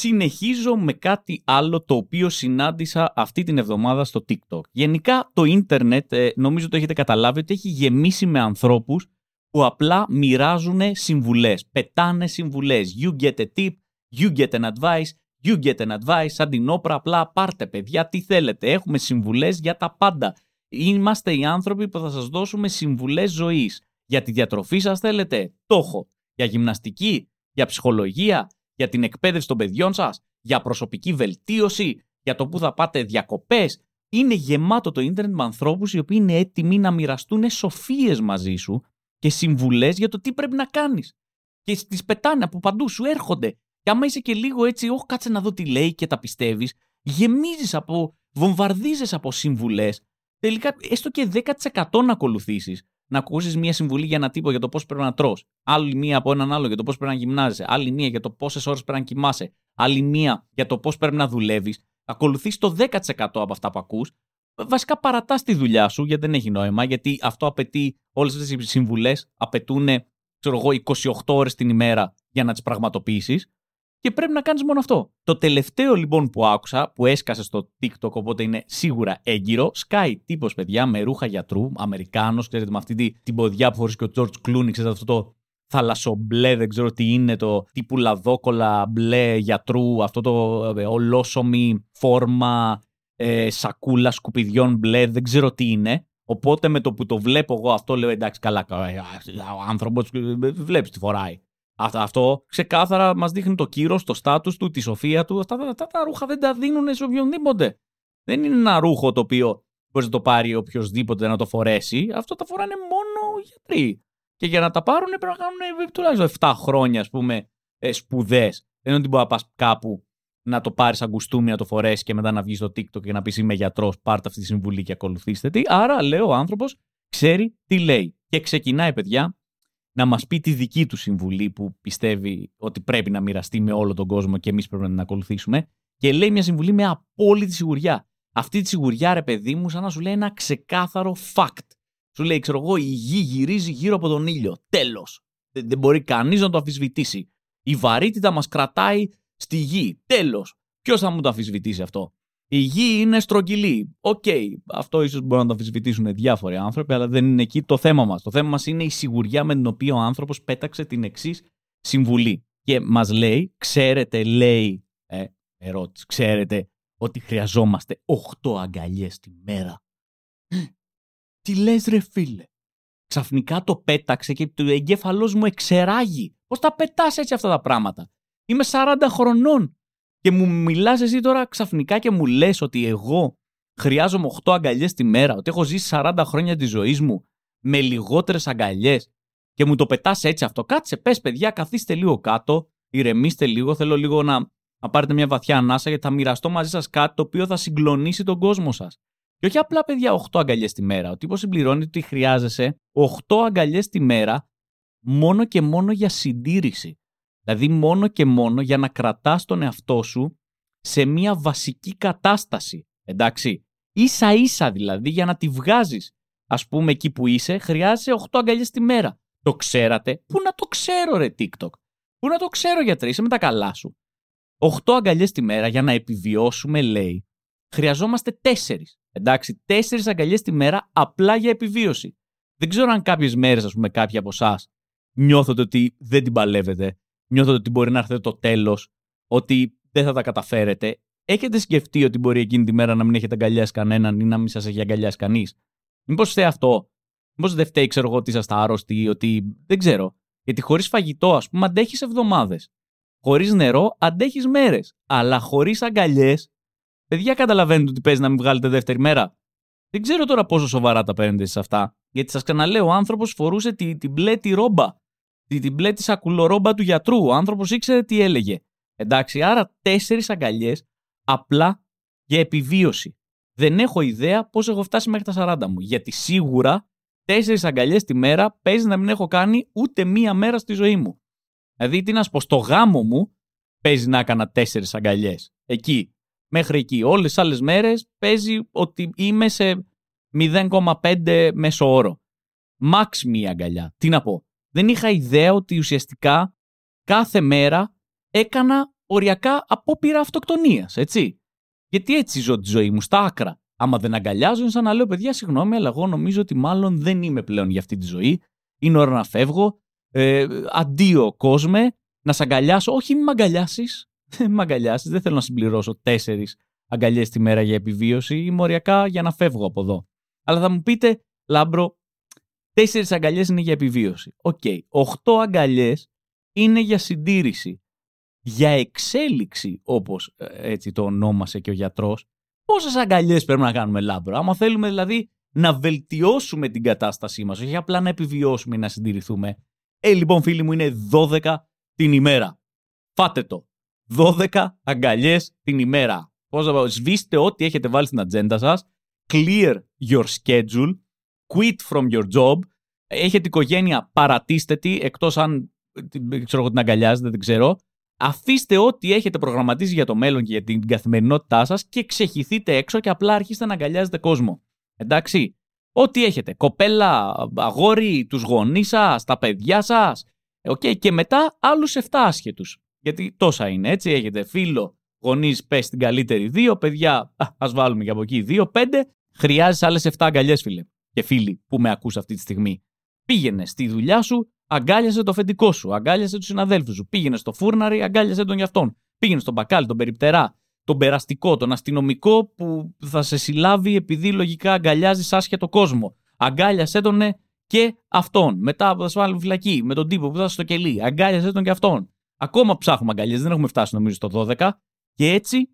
Συνεχίζω με κάτι άλλο το οποίο συνάντησα αυτή την εβδομάδα στο TikTok. Γενικά το ίντερνετ, ε, νομίζω το έχετε καταλάβει, ότι έχει γεμίσει με ανθρώπους που απλά μοιράζουν συμβουλές. Πετάνε συμβουλές. You get a tip, you get an advice, you get an advice. Σαν την όπρα απλά πάρτε παιδιά τι θέλετε. Έχουμε συμβουλές για τα πάντα. Είμαστε οι άνθρωποι που θα σας δώσουμε συμβουλές ζωής. Για τη διατροφή σας θέλετε, το έχω. Για γυμναστική, για ψυχολογία, για την εκπαίδευση των παιδιών σας, για προσωπική βελτίωση, για το που θα πάτε διακοπές. Είναι γεμάτο το ίντερνετ με ανθρώπους οι οποίοι είναι έτοιμοι να μοιραστούν σοφίες μαζί σου και συμβουλές για το τι πρέπει να κάνεις. Και τι πετάνε από παντού, σου έρχονται. Και άμα είσαι και λίγο έτσι, Όχι, κάτσε να δω τι λέει και τα πιστεύεις, γεμίζεις από, βομβαρδίζεις από συμβουλές. Τελικά, έστω και 10% να ακολουθήσεις να ακούσεις μία συμβουλή για ένα τύπο για το πώς πρέπει να τρώ. Άλλη μία από έναν άλλο για το πώς πρέπει να γυμνάζεσαι. Άλλη μία για το πόσες ώρες πρέπει να κοιμάσαι. Άλλη μία για το πώς πρέπει να δουλεύεις. Ακολουθείς το 10% από αυτά που ακούς. Βασικά παρατάς τη δουλειά σου γιατί δεν έχει νόημα. Γιατί αυτό απαιτεί, όλες αυτές οι συμβουλές απαιτούν, ξέρω εγώ, 28 ώρες την ημέρα για να τις πραγματοποιήσεις και πρέπει να κάνεις μόνο αυτό. Το τελευταίο λοιπόν που άκουσα, που έσκασε στο TikTok, οπότε είναι σίγουρα έγκυρο, Sky τύπος παιδιά με ρούχα γιατρού, Αμερικάνος, ξέρετε με αυτή την ποδιά που φορείς και ο George Clooney, ξέρετε αυτό το θαλασσομπλε, δεν ξέρω τι είναι, το τύπου λαδόκολα μπλε γιατρού, αυτό το ε, ολόσωμη φόρμα ε, σακούλα σκουπιδιών μπλε, δεν ξέρω τι είναι. Οπότε με το που το βλέπω εγώ αυτό λέω εντάξει καλά, ε, ο άνθρωπος βλέπεις τι φοράει. Αυτό, αυτό ξεκάθαρα μας δείχνει το κύρος, το στάτους του, τη σοφία του. Αυτά, αυτά, τα ρούχα δεν τα δίνουν σε οποιονδήποτε. Δεν είναι ένα ρούχο το οποίο μπορείς να το πάρει οποιοδήποτε να το φορέσει. Αυτό τα φοράνε μόνο οι γιατροί. Και για να τα πάρουν πρέπει να κάνουν τουλάχιστον 7 χρόνια, ας πούμε, ε, σπουδές. Δεν είναι ότι μπορεί να πας κάπου να το πάρεις σαν κουστούμι, να το φορέσεις και μετά να βγεις στο TikTok και να πεις Είμαι γιατρός, πάρτε αυτή τη συμβουλή και ακολουθήστε τι. Άρα, λέω, ο άνθρωπος ξέρει τι λέει. Και ξεκινάει, παιδιά, να μας πει τη δική του συμβουλή που πιστεύει ότι πρέπει να μοιραστεί με όλο τον κόσμο και εμείς πρέπει να την ακολουθήσουμε και λέει μια συμβουλή με απόλυτη σιγουριά. Αυτή τη σιγουριά, ρε παιδί μου, σαν να σου λέει ένα ξεκάθαρο fact. Σου λέει, ξέρω εγώ, η γη γυρίζει γύρω από τον ήλιο. Τέλος. Δεν, δεν μπορεί κανείς να το αμφισβητήσει. Η βαρύτητα μας κρατάει στη γη. Τέλος. Ποιος θα μου το αμφισβητήσει αυτό; Η γη είναι στρογγυλή. Οκ, αυτό ίσως μπορούν να το αμφισβητήσουν διάφοροι άνθρωποι, αλλά δεν είναι εκεί το θέμα μας. Το θέμα μας είναι η σιγουριά με την οποία ο άνθρωπος πέταξε την εξής συμβουλή. Και μας λέει, ξέρετε, λέει, ε, ερώτηση, ξέρετε ότι χρειαζόμαστε 8 αγκαλιές τη μέρα. Τι λες ρε φίλε; Ξαφνικά το πέταξε και το εγκέφαλός μου εξεράγει. Πώς τα πετάς έτσι αυτά τα πράγματα; Είμαι 40 χρονών και μου μιλάς εσύ τώρα ξαφνικά και μου λες ότι εγώ χρειάζομαι 8 αγκαλιές τη μέρα, ότι έχω ζήσει 40 χρόνια της ζωής μου με λιγότερες αγκαλιές και μου το πετάς έτσι αυτό. Κάτσε, πες παιδιά, καθίστε λίγο κάτω, ηρεμήστε λίγο, θέλω λίγο να, να πάρετε μια βαθιά ανάσα γιατί θα μοιραστώ μαζί σας κάτι το οποίο θα συγκλονίσει τον κόσμο σας. Και όχι απλά παιδιά 8 αγκαλιές τη μέρα. Ο τύπος συμπληρώνει ότι χρειάζεσαι 8 αγκαλιές τη μέρα μόνο και μόνο για συντήρηση. Δηλαδή μόνο και μόνο για να κρατάς τον εαυτό σου σε μια βασική κατάσταση. Εντάξει. Ίσα ίσα δηλαδή για να τη βγάζεις. Ας πούμε εκεί που είσαι χρειάζεσαι 8 αγκαλιές τη μέρα. Το ξέρατε; Πού να το ξέρω ρε TikTok; Πού να το ξέρω γιατρέ; Είσαι με τα καλά σου. 8 αγκαλιές τη μέρα για να επιβιώσουμε λέει. Χρειαζόμαστε 4. Εντάξει. 4 αγκαλιές τη μέρα απλά για επιβίωση. Δεν ξέρω αν κάποιες μέρες, ας πούμε, κάποιοι από εσάς νιώθετε ότι δεν την παλεύετε νιώθετε ότι μπορεί να έρθει το τέλος, ότι δεν θα τα καταφέρετε. Έχετε σκεφτεί ότι μπορεί εκείνη τη μέρα να μην έχετε αγκαλιάσει κανέναν ή να μην σας έχει αγκαλιάσει κανείς; Μήπως φταίει αυτό. Μήπως δεν φταίει, ξέρω εγώ, ότι είσαστε άρρωστοι ή ότι. Δεν ξέρω. Γιατί χωρίς φαγητό, ας πούμε, αντέχεις εβδομάδες. Χωρίς νερό, αντέχεις μέρες. Αλλά χωρίς αγκαλιές, παιδιά καταλαβαίνετε ότι παίζει να μην βγάλετε δεύτερη μέρα; Δεν ξέρω τώρα πόσο σοβαρά τα παίρνετε σε αυτά. Γιατί σας ξαναλέω, ο άνθρωπος φορούσε την τη μπλε τη ρόμπα την μπλε τη σακουλορόμπα του γιατρού. Ο άνθρωπος ήξερε τι έλεγε. Εντάξει, άρα τέσσερις αγκαλιές απλά για επιβίωση. Δεν έχω ιδέα πώς έχω φτάσει μέχρι τα 40 μου. Γιατί σίγουρα τέσσερις αγκαλιές τη μέρα παίζει να μην έχω κάνει ούτε μία μέρα στη ζωή μου. Δηλαδή, τι να σου πω, στο γάμο μου παίζει να έκανα τέσσερις αγκαλιές. Εκεί. Μέχρι εκεί. Όλες τις άλλες μέρες παίζει ότι είμαι σε 0,5 μέσο όρο. Μαξ μία αγκαλιά. Τι να πω δεν είχα ιδέα ότι ουσιαστικά κάθε μέρα έκανα οριακά απόπειρα αυτοκτονίας, έτσι. Γιατί έτσι ζω τη ζωή μου, στα άκρα. Άμα δεν αγκαλιάζω, είναι σαν να λέω: Παιδιά, συγγνώμη, αλλά εγώ νομίζω ότι μάλλον δεν είμαι πλέον για αυτή τη ζωή. Είναι ώρα να φεύγω. Ε, αντίο, κόσμε, να σε αγκαλιάσω. Όχι, μην με αγκαλιάσεις. Δεν με αγκαλιάσεις. Δεν θέλω να συμπληρώσω τέσσερις αγκαλιές τη μέρα για επιβίωση. Είμαι οριακά για να φεύγω από εδώ. Αλλά θα μου πείτε, Λάμπρο, Τέσσερις αγκαλιές είναι για επιβίωση. OK. Okay. Οχτώ αγκαλιές είναι για συντήρηση. Για εξέλιξη, όπως ε, έτσι το ονόμασε και ο γιατρός, πόσες αγκαλιές πρέπει να κάνουμε Λάμπρο; Άμα θέλουμε δηλαδή να βελτιώσουμε την κατάστασή μας, όχι απλά να επιβιώσουμε ή να συντηρηθούμε. Ε, λοιπόν, φίλοι μου, είναι 12 την ημέρα. Φάτε το. 12 αγκαλιές την ημέρα. Πώς θα πω, σβήστε ό,τι έχετε βάλει στην ατζέντα σας. Clear your schedule quit from your job, έχετε οικογένεια, παρατήστε τη, εκτός αν ξέρω, την αγκαλιάζετε, δεν ξέρω. Αφήστε ό,τι έχετε προγραμματίσει για το μέλλον και για την καθημερινότητά σας και ξεχυθείτε έξω και απλά αρχίστε να αγκαλιάζετε κόσμο. Εντάξει. Ό,τι έχετε. Κοπέλα, αγόρι, τους γονείς σας, τα παιδιά σας. Okay. Και μετά άλλους 7 άσχετους. Γιατί τόσα είναι, έτσι. Έχετε φίλο, γονείς, πες την καλύτερη δύο, παιδιά, ας βάλουμε και από εκεί δύο, πέντε. Χρειάζεσαι άλλες 7 αγκαλιές, φίλε και φίλοι που με ακούς αυτή τη στιγμή. Πήγαινε στη δουλειά σου, αγκάλιασε το αφεντικό σου, αγκάλιασε τους συναδέλφους σου. Πήγαινε στο φούρναρι, αγκάλιασε τον γι' αυτόν. Πήγαινε στον μπακάλι, τον περιπτερά, τον περαστικό, τον αστυνομικό που θα σε συλλάβει επειδή λογικά αγκαλιάζεις άσχετο κόσμο. Αγκάλιασε τον και αυτόν. Μετά θα σου βάλει φυλακή με τον τύπο που θα στο κελί. Αγκάλιασε τον και αυτόν. Ακόμα ψάχνουμε αγκαλιές, δεν έχουμε φτάσει νομίζω στο 12 και έτσι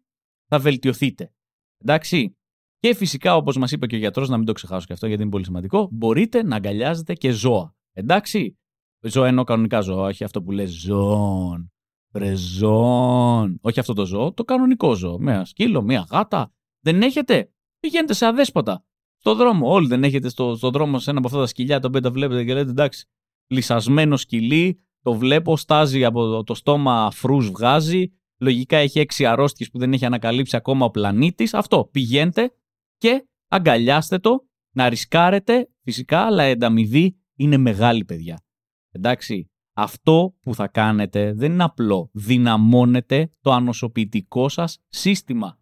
θα βελτιωθείτε. Εντάξει. Και φυσικά, όπως μας είπε και ο γιατρός, να μην το ξεχάσω και αυτό γιατί είναι πολύ σημαντικό, μπορείτε να αγκαλιάζετε και ζώα. Εντάξει. Ζώα εννοώ κανονικά ζώα, όχι αυτό που λες ζώων. Πρεζών. Όχι αυτό το ζώο, το κανονικό ζώο. Μια σκύλο, μια γάτα. Δεν έχετε; Πηγαίνετε σε αδέσποτα. Στο δρόμο. Όλοι δεν έχετε στο, στο δρόμο σε ένα από αυτά τα σκυλιά τα οποία τα βλέπετε και λέτε εντάξει. Λυσασμένο σκυλί, το βλέπω, στάζει από το στόμα αφρού βγάζει. Λογικά έχει έξι αρρώστιες που δεν έχει ανακαλύψει ακόμα ο πλανήτης. Αυτό. Πηγαίνετε, και αγκαλιάστε το, να ρισκάρετε φυσικά, αλλά η ανταμοιβή είναι μεγάλη παιδιά. Εντάξει, αυτό που θα κάνετε δεν είναι απλό. Δυναμώνετε το ανοσοποιητικό σας σύστημα.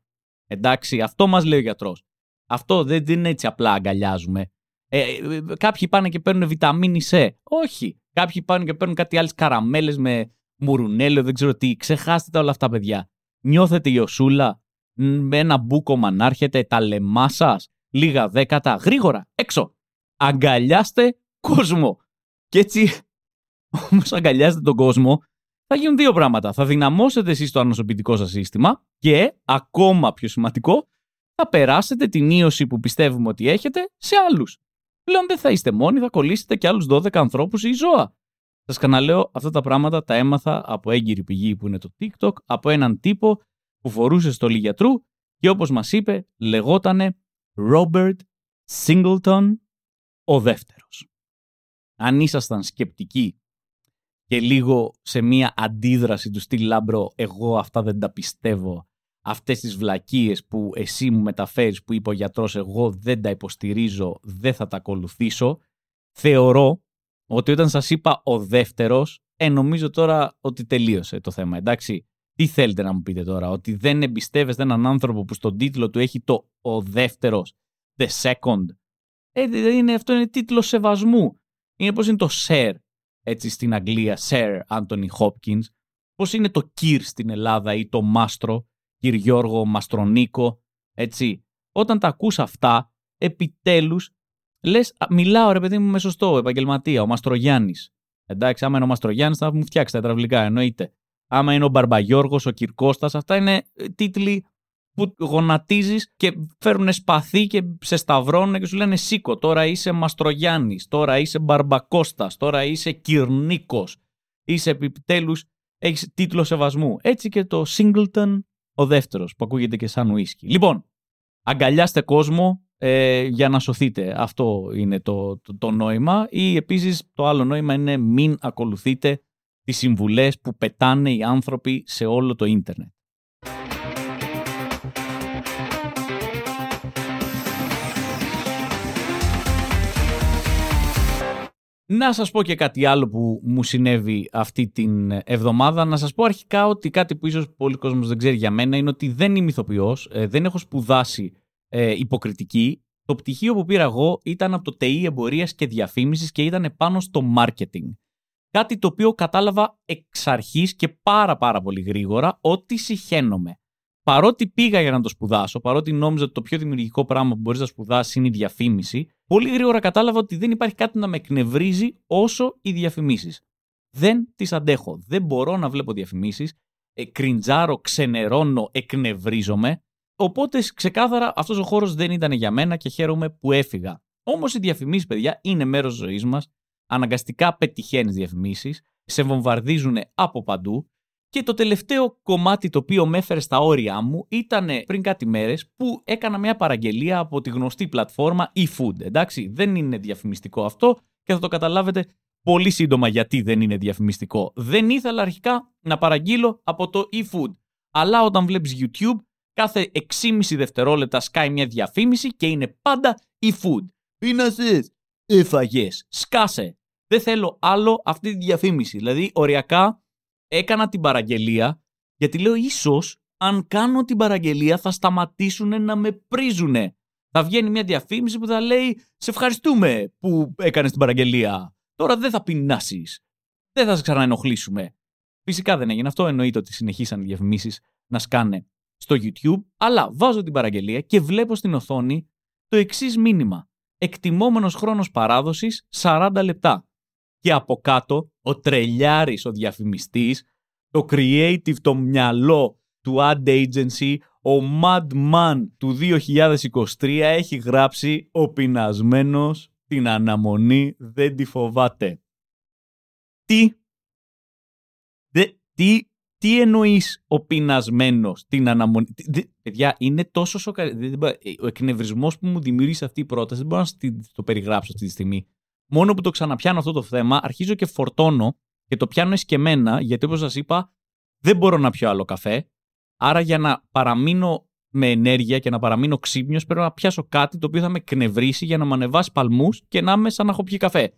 Εντάξει, αυτό μας λέει ο γιατρός. Αυτό δεν, δεν είναι έτσι απλά αγκαλιάζουμε. Ε, ε, κάποιοι πάνε και παίρνουν βιταμίνη C. Όχι. Κάποιοι πάνε και παίρνουν κάτι άλλες καραμέλες με μουρουνέλο, δεν ξέρω τι. Ξεχάστε τα όλα αυτά, παιδιά. Νιώθετε η οσούλα με ένα μπούκομα να έρχεται, τα λεμά σα, λίγα δέκατα, γρήγορα, έξω. Αγκαλιάστε κόσμο. Και έτσι, όμως αγκαλιάζετε τον κόσμο, θα γίνουν δύο πράγματα. Θα δυναμώσετε εσείς το ανοσοποιητικό σας σύστημα και, ακόμα πιο σημαντικό, θα περάσετε την ίωση που πιστεύουμε ότι έχετε σε άλλους. Πλέον δεν θα είστε μόνοι, θα κολλήσετε και άλλους 12 ανθρώπους ή ζώα. Σας ξαναλέω, αυτά τα πράγματα τα έμαθα από έγκυρη πηγή που είναι το TikTok, από έναν τύπο που φορούσε στο γιατρού και όπως μας είπε λεγότανε Robert Singleton ο δεύτερος. Αν ήσασταν σκεπτικοί και λίγο σε μία αντίδραση του στυλ λάμπρο εγώ αυτά δεν τα πιστεύω αυτές τις βλακίες που εσύ μου μεταφέρεις που είπε ο γιατρός εγώ δεν τα υποστηρίζω, δεν θα τα ακολουθήσω θεωρώ ότι όταν σας είπα ο δεύτερος ε, νομίζω τώρα ότι τελείωσε το θέμα, εντάξει. Τι θέλετε να μου πείτε τώρα, ότι δεν εμπιστεύεστε έναν άνθρωπο που στον τίτλο του έχει το ο δεύτερος, the second. Ε, είναι, αυτό είναι τίτλο σεβασμού. Είναι πώς είναι το Sir, έτσι στην Αγγλία, Sir Anthony Hopkins. Πώς είναι το Kir στην Ελλάδα ή το Μάστρο, Κυρ Γιώργο Μαστρονίκο, έτσι. Όταν τα ακούς αυτά, επιτέλους, λες, μιλάω ρε παιδί μου με σωστό επαγγελματία, ο Μαστρογιάννης. Εντάξει, άμα είναι ο Μαστρογιάννης θα μου φτιάξει τα τραυλικά, εννοείται άμα είναι ο Μπαρμπαγιώργος, ο Κυρκώστας, αυτά είναι ε, τίτλοι που γονατίζεις και φέρουν σπαθί και σε σταυρώνουν και σου λένε σήκω, τώρα είσαι Μαστρογιάννης, τώρα είσαι Μπαρμπακώστας, τώρα είσαι Κυρνίκος, είσαι επιτέλους, έχεις τίτλο σεβασμού. Έτσι και το Singleton ο δεύτερος που ακούγεται και σαν ουίσκι. Λοιπόν, αγκαλιάστε κόσμο ε, για να σωθείτε. Αυτό είναι το, το, το νόημα ή επίσης το άλλο νόημα είναι μην ακολουθείτε τις συμβουλές που πετάνε οι άνθρωποι σε όλο το ίντερνετ. Να σας πω και κάτι άλλο που μου συνέβη αυτή την εβδομάδα. Να σας πω αρχικά ότι κάτι που ίσως πολλοί κόσμος δεν ξέρει για μένα είναι ότι δεν είμαι ηθοποιός, ε, δεν έχω σπουδάσει ε, υποκριτική. Το πτυχίο που πήρα εγώ ήταν από το ΤΕΙ εμπορίας και διαφήμισης και ήταν πάνω στο marketing. Κάτι το οποίο κατάλαβα εξ αρχής και πάρα πάρα πολύ γρήγορα ότι συχαίνομαι. Παρότι πήγα για να το σπουδάσω, παρότι νόμιζα ότι το πιο δημιουργικό πράγμα που μπορείς να σπουδάσεις είναι η διαφήμιση, πολύ γρήγορα κατάλαβα ότι δεν υπάρχει κάτι να με εκνευρίζει όσο οι διαφημίσεις. Δεν τις αντέχω. Δεν μπορώ να βλέπω διαφημίσεις. Ε, κριντζάρω, ξενερώνω, εκνευρίζομαι. Οπότε ξεκάθαρα αυτός ο χώρος δεν ήταν για μένα και χαίρομαι που έφυγα. Όμως οι διαφημίσεις, παιδιά, είναι μέρος ζωής μας αναγκαστικά πετυχαίνεις διαφημίσεις, σε βομβαρδίζουν από παντού. Και το τελευταίο κομμάτι το οποίο με έφερε στα όρια μου ήταν πριν κάτι μέρες που έκανα μια παραγγελία από τη γνωστή πλατφόρμα eFood. Εντάξει, δεν είναι διαφημιστικό αυτό και θα το καταλάβετε πολύ σύντομα γιατί δεν είναι διαφημιστικό. Δεν ήθελα αρχικά να παραγγείλω από το eFood. Αλλά όταν βλέπεις YouTube, κάθε 6,5 δευτερόλεπτα σκάει μια διαφήμιση και είναι πάντα eFood. Πίνασες, έφαγε. Σκάσε. Δεν θέλω άλλο αυτή τη διαφήμιση. Δηλαδή, οριακά έκανα την παραγγελία γιατί λέω ίσως αν κάνω την παραγγελία θα σταματήσουν να με πρίζουνε. Θα βγαίνει μια διαφήμιση που θα λέει Σε ευχαριστούμε που έκανες την παραγγελία. Τώρα δεν θα πεινάσεις. Δεν θα σε ξαναενοχλήσουμε. Φυσικά δεν έγινε αυτό. Εννοείται ότι συνεχίσαν οι διαφημίσεις να σκάνε στο YouTube. Αλλά βάζω την παραγγελία και βλέπω στην οθόνη το εξής μήνυμα εκτιμόμενος χρόνος παράδοσης 40 λεπτά. Και από κάτω ο τρελιάρης ο διαφημιστής, το creative, το μυαλό του ad agency, ο madman του 2023 έχει γράψει «Ο πεινασμένος την αναμονή δεν τη φοβάται». Τι, δε, τι τι εννοείς ο πεινασμένος την αναμονή; Παιδιά, είναι τόσο σοκαριστικό. Ο εκνευρισμός που μου δημιούργησε αυτή η πρόταση δεν μπορώ να το περιγράψω αυτή τη στιγμή. Μόνο που το ξαναπιάνω αυτό το θέμα, αρχίζω και φορτώνω και το πιάνω εσκεμένα, γιατί όπως σας είπα, δεν μπορώ να πιω άλλο καφέ. Άρα για να παραμείνω με ενέργεια και να παραμείνω ξύπνιος, πρέπει να πιάσω κάτι το οποίο θα με εκνευρίσει για να με ανεβάσει παλμούς και να είμαι σαν να έχω πιει καφέ.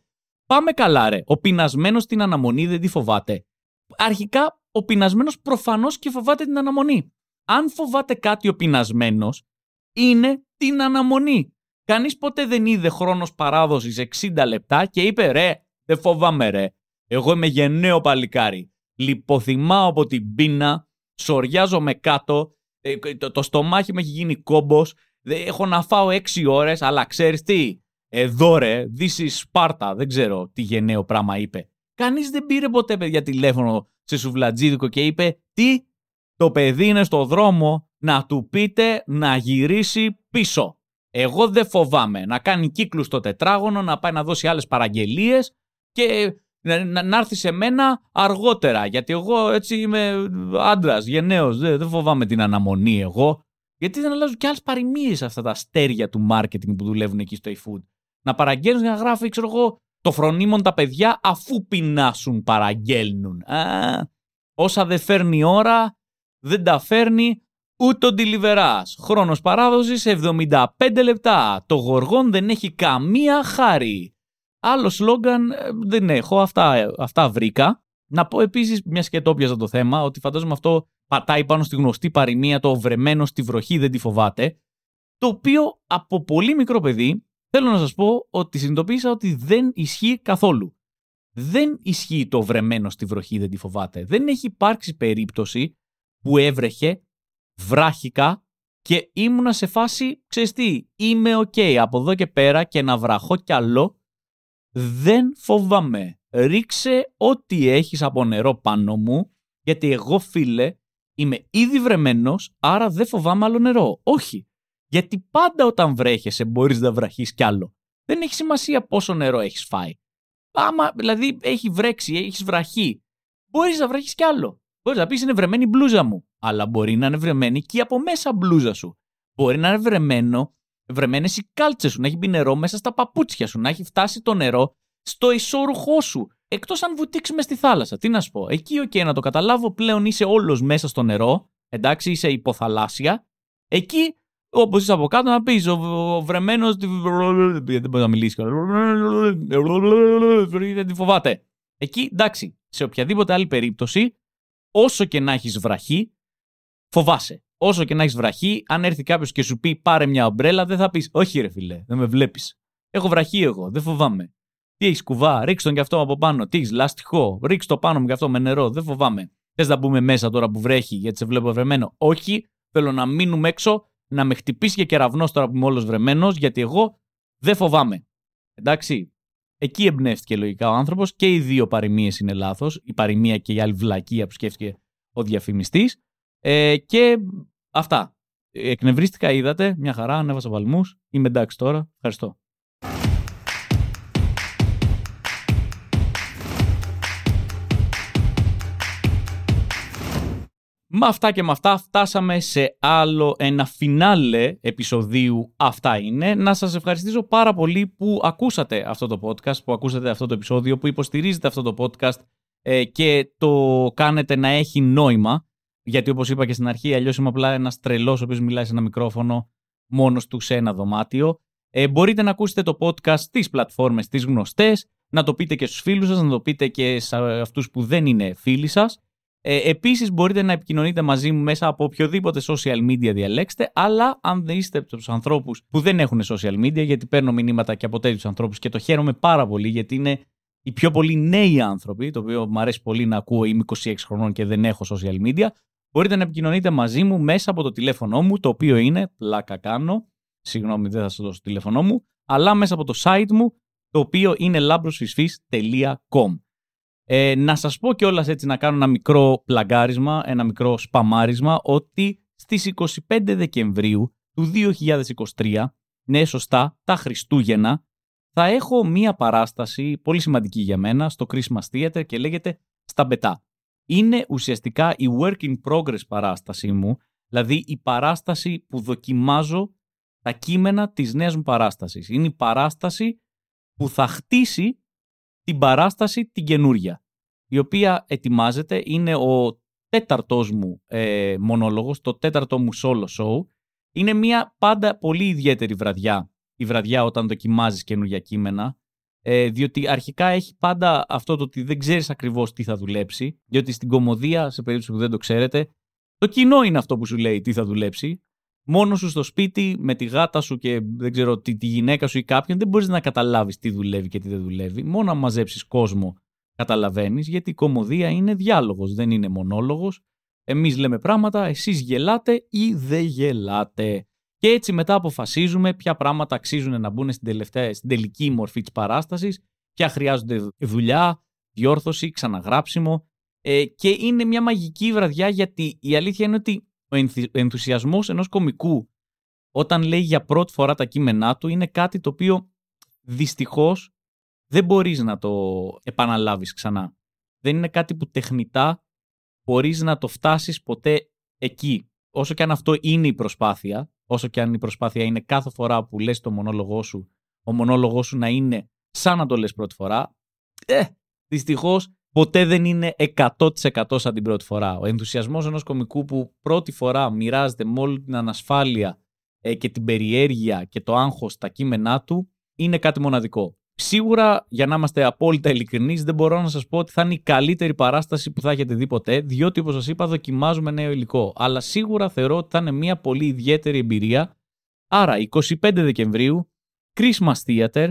Πάμε καλά, ρε. Ο πεινασμένος την αναμονή δεν τη φοβάται. Αρχικά ο πεινασμένος προφανώς και φοβάται την αναμονή. αν φοβάται κάτι ο πεινασμένος, είναι την αναμονή. Κανείς ποτέ δεν είδε χρόνος παράδοσης 60 λεπτά και είπε ρε, δεν φοβάμαι ρε. Εγώ είμαι γενναίο παλικάρι. Λιποθυμάω από την πείνα, σοριάζομαι κάτω, ε, το, το στομάχι μου έχει γίνει κόμπος, έχω να φάω 6 ώρες, αλλά ξέρεις τι, εδώ ρε, this is Sparta, δεν ξέρω τι γενναίο πράγμα είπε. Κανείς δεν πήρε ποτέ παιδιά τηλέφωνο σε σουβλατζίδικο και είπε τι, το παιδί είναι στο δρόμο να του πείτε να γυρίσει πίσω. Εγώ δεν φοβάμαι να κάνει κύκλους στο τετράγωνο, να πάει να δώσει άλλες παραγγελίες και να, να, έρθει σε μένα αργότερα. Γιατί εγώ έτσι είμαι άντρας, γενναίος. Δεν, δεν φοβάμαι την αναμονή εγώ. Γιατί δεν αλλάζουν και άλλες παροιμίες αυτά τα αστέρια του marketing που δουλεύουν εκεί στο eFood. Να παραγγέλνουν να γράφει, ξέρω εγώ, των φρονίμων τα παιδιά αφού πεινάσουν παραγγέλνουν. Α, όσα δεν φέρνει η ώρα, δεν τα φέρνει ούτε ο ντελιβεράς. Χρόνος παράδοσης 75 λεπτά. Το γοργόν δεν έχει καμία χάρη. Άλλο σλόγκαν ε, δεν έχω, αυτά, αυτά βρήκα. Να πω επίσης, μια και το έπιασα το θέμα, ότι φαντάζομαι αυτό πατάει πάνω στη γνωστή παροιμία ο βρεμένος τη βροχή δεν τη φοβάται. Το οποίο από πολύ μικρό παιδί θέλω να σας πω ότι συνειδητοποίησα ότι δεν ισχύει καθόλου. Δεν ισχύει ο βρεμένος τη βροχή δεν τη φοβάται. Δεν έχει υπάρξει περίπτωση που έβρεχε βράχηκα και ήμουνα σε φάση, ξέρεις τι, είμαι οκ από εδώ και πέρα και να βραχώ κι άλλο δεν φοβάμαι. Ρίξε ό,τι έχεις από νερό πάνω μου, γιατί εγώ φίλε είμαι ήδη βρεμένος, άρα δεν φοβάμαι άλλο νερό. Όχι. Γιατί πάντα όταν βρέχεσαι μπορείς να βραχείς κι άλλο. Δεν έχει σημασία πόσο νερό έχεις φάει. Άμα δηλαδή έχει βρέξει, έχεις βραχεί, μπορείς να βραχείς κι άλλο. Μπορείς να πεις είναι βρεμένη η μπλούζα μου, αλλά μπορεί να είναι βρεμένη και από μέσα μπλούζα σου. Μπορεί να είναι βρεμένο βρεμένες οι κάλτσες σου, να έχει μπει νερό μέσα στα παπούτσια σου, να έχει φτάσει το νερό στο εσώρουχό σου. Εκτός αν βουτήξουμε στη θάλασσα. Τι να σου πω. Εκεί, OK, okay, να το καταλάβω, πλέον είσαι όλος μέσα στο νερό. Εντάξει, είσαι υποθαλάσσια. Εκεί, όπως είσαι από κάτω, να πεις ο, ο βρεμένος. Δεν μπορεί να μιλήσει. Δεν τη φοβάται. Εκεί, εντάξει, σε οποιαδήποτε άλλη περίπτωση, όσο και να έχεις βραχή, φοβάσαι όσο και να έχεις βραχή, αν έρθει κάποιος και σου πει πάρε μια ομπρέλα, δεν θα πεις Όχι, ρε φιλέ, δεν με βλέπεις. Έχω βραχή εγώ, δεν φοβάμαι. Τι έχεις κουβά, ρίξ τον κι αυτό από πάνω. Τι έχεις λαστιχό, ρίξ το πάνω μου κι αυτό με νερό, δεν φοβάμαι. Θες να μπούμε μέσα τώρα που βρέχει, γιατί σε βλέπω βρεμένο. Όχι, θέλω να μείνουμε έξω, να με χτυπήσει και κεραυνός τώρα που είμαι όλος βρεμένος, γιατί εγώ δεν φοβάμαι. Εντάξει. Εκεί εμπνεύστηκε λογικά ο άνθρωπος και οι δύο παροιμίες είναι λάθος. Η παροιμία και η άλλη βλακεία που σκέφτηκε ο διαφημιστής. Ε, και αυτά. Εκνευρίστηκα, είδατε, μια χαρά, ανέβασα βαλμούς. Είμαι εντάξει τώρα. Ευχαριστώ. Με αυτά και με αυτά φτάσαμε σε άλλο ένα φινάλε επεισοδίου «Αυτά είναι». Να σας ευχαριστήσω πάρα πολύ που ακούσατε αυτό το podcast, που ακούσατε αυτό το επεισόδιο, που υποστηρίζετε αυτό το podcast ε, και το κάνετε να έχει νόημα. Γιατί όπως είπα και στην αρχή, αλλιώς είμαι απλά ένας τρελός ο οποίος μιλάει σε ένα μικρόφωνο μόνος του σε ένα δωμάτιο. Ε, μπορείτε να ακούσετε το podcast στις πλατφόρμες τις γνωστές, να το πείτε και στους φίλους σας, να το πείτε και σε αυτούς που δεν είναι φίλοι σας. Ε, Επίσης, μπορείτε να επικοινωνείτε μαζί μου μέσα από οποιοδήποτε social media διαλέξετε, αλλά αν δεν είστε από τους ανθρώπους που δεν έχουν social media, γιατί παίρνω μηνύματα και από τέτοιους ανθρώπους και το χαίρομαι πάρα πολύ, γιατί είναι οι πιο πολλοί νέοι άνθρωποι, το οποίο μου αρέσει πολύ να ακούω, είμαι 26 χρονών και δεν έχω social media, Μπορείτε να επικοινωνείτε μαζί μου μέσα από το τηλέφωνό μου, το οποίο είναι πλάκα κάνω. Συγγνώμη, δεν θα σας δώσω το τηλέφωνό μου, αλλά μέσα από το site μου, το οποίο είναι labrosfisfis.com. Ε, να σας πω κιόλας έτσι να κάνω ένα μικρό πλαγκάρισμα, ένα μικρό σπαμάρισμα, ότι στις 25 Δεκεμβρίου του 2023, ναι σωστά, τα Χριστούγεννα, θα έχω μία παράσταση πολύ σημαντική για μένα στο Christmas Theater και λέγεται «Στα Μπετά» είναι ουσιαστικά η work in progress παράστασή μου, δηλαδή η παράσταση που δοκιμάζω τα κείμενα της νέας μου παράστασης. Είναι η παράσταση που θα χτίσει την παράσταση την καινούρια, η οποία ετοιμάζεται, είναι ο τέταρτος μου ε, μονόλογος, το τέταρτο μου solo show. Είναι μια πάντα πολύ ιδιαίτερη βραδιά, η βραδιά όταν δοκιμάζεις καινούργια κείμενα, ε, διότι αρχικά έχει πάντα αυτό το ότι δεν ξέρεις ακριβώς τι θα δουλέψει. Διότι στην κομμωδία, σε περίπτωση που δεν το ξέρετε, Το κοινό είναι αυτό που σου λέει τι θα δουλέψει. Μόνο σου στο σπίτι, με τη γάτα σου και δεν ξέρω τη, τη γυναίκα σου ή κάποιον, δεν μπορείς να καταλάβεις τι δουλεύει και τι δεν δουλεύει. Μόνο αν μαζέψεις κόσμο, καταλαβαίνεις, γιατί η κομμωδία είναι διάλογος, δεν είναι μονόλογος. Εμείς λέμε πράγματα, εσείς γελάτε ή δεν γελάτε. Και έτσι μετά αποφασίζουμε ποια πράγματα αξίζουν να μπουν στην, τελευταία, στην τελική μορφή της παράστασης, ποια χρειάζονται δουλειά, διόρθωση, ξαναγράψιμο. Ε, και είναι μια μαγική βραδιά γιατί η αλήθεια είναι ότι ο ενθουσιασμός ενός κομικού όταν λέει για πρώτη φορά τα κείμενά του είναι κάτι το οποίο δυστυχώς δεν μπορείς να το επαναλάβεις ξανά. Δεν είναι κάτι που τεχνητά μπορείς να το φτάσεις ποτέ εκεί. Όσο και αν αυτό είναι η προσπάθεια, όσο και αν η προσπάθεια είναι κάθε φορά που λες το μονόλογό σου, ο μονόλογός σου να είναι σαν να το λες πρώτη φορά, ε, δυστυχώς ποτέ δεν είναι 100% σαν την πρώτη φορά. Ο ενθουσιασμός ενός κομικού που πρώτη φορά μοιράζεται με όλη την ανασφάλεια ε, και την περιέργεια και το άγχος στα κείμενά του είναι κάτι μοναδικό. Σίγουρα, για να είμαστε απόλυτα ειλικρινείς, δεν μπορώ να σας πω ότι θα είναι η καλύτερη παράσταση που θα έχετε δει ποτέ, διότι όπως σας είπα, δοκιμάζουμε νέο υλικό. Αλλά σίγουρα θεωρώ ότι θα είναι μια πολύ ιδιαίτερη εμπειρία. Άρα, 25 Δεκεμβρίου, Christmas Theater,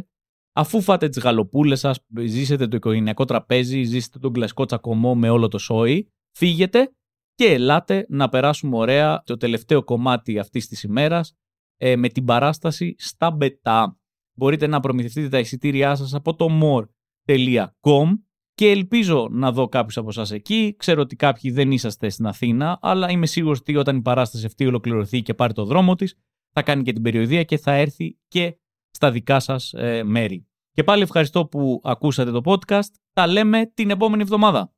αφού φάτε τις γαλοπούλες σας, ζήσετε το οικογενειακό τραπέζι, ζήσετε τον κλασικό τσακωμό με όλο το σόι, φύγετε και ελάτε να περάσουμε ωραία το τελευταίο κομμάτι αυτής της ημέρας ε, με την παράσταση στα μπετά. Μπορείτε να προμηθευτείτε τα εισιτήριά σας από το more.com και ελπίζω να δω κάποιους από εσά εκεί. Ξέρω ότι κάποιοι δεν είσαστε στην Αθήνα, αλλά είμαι σίγουρος ότι όταν η παράσταση αυτή ολοκληρωθεί και πάρει το δρόμο της, θα κάνει και την περιοδία και θα έρθει και στα δικά σας ε, μέρη. Και πάλι ευχαριστώ που ακούσατε το podcast. Τα λέμε την επόμενη εβδομάδα.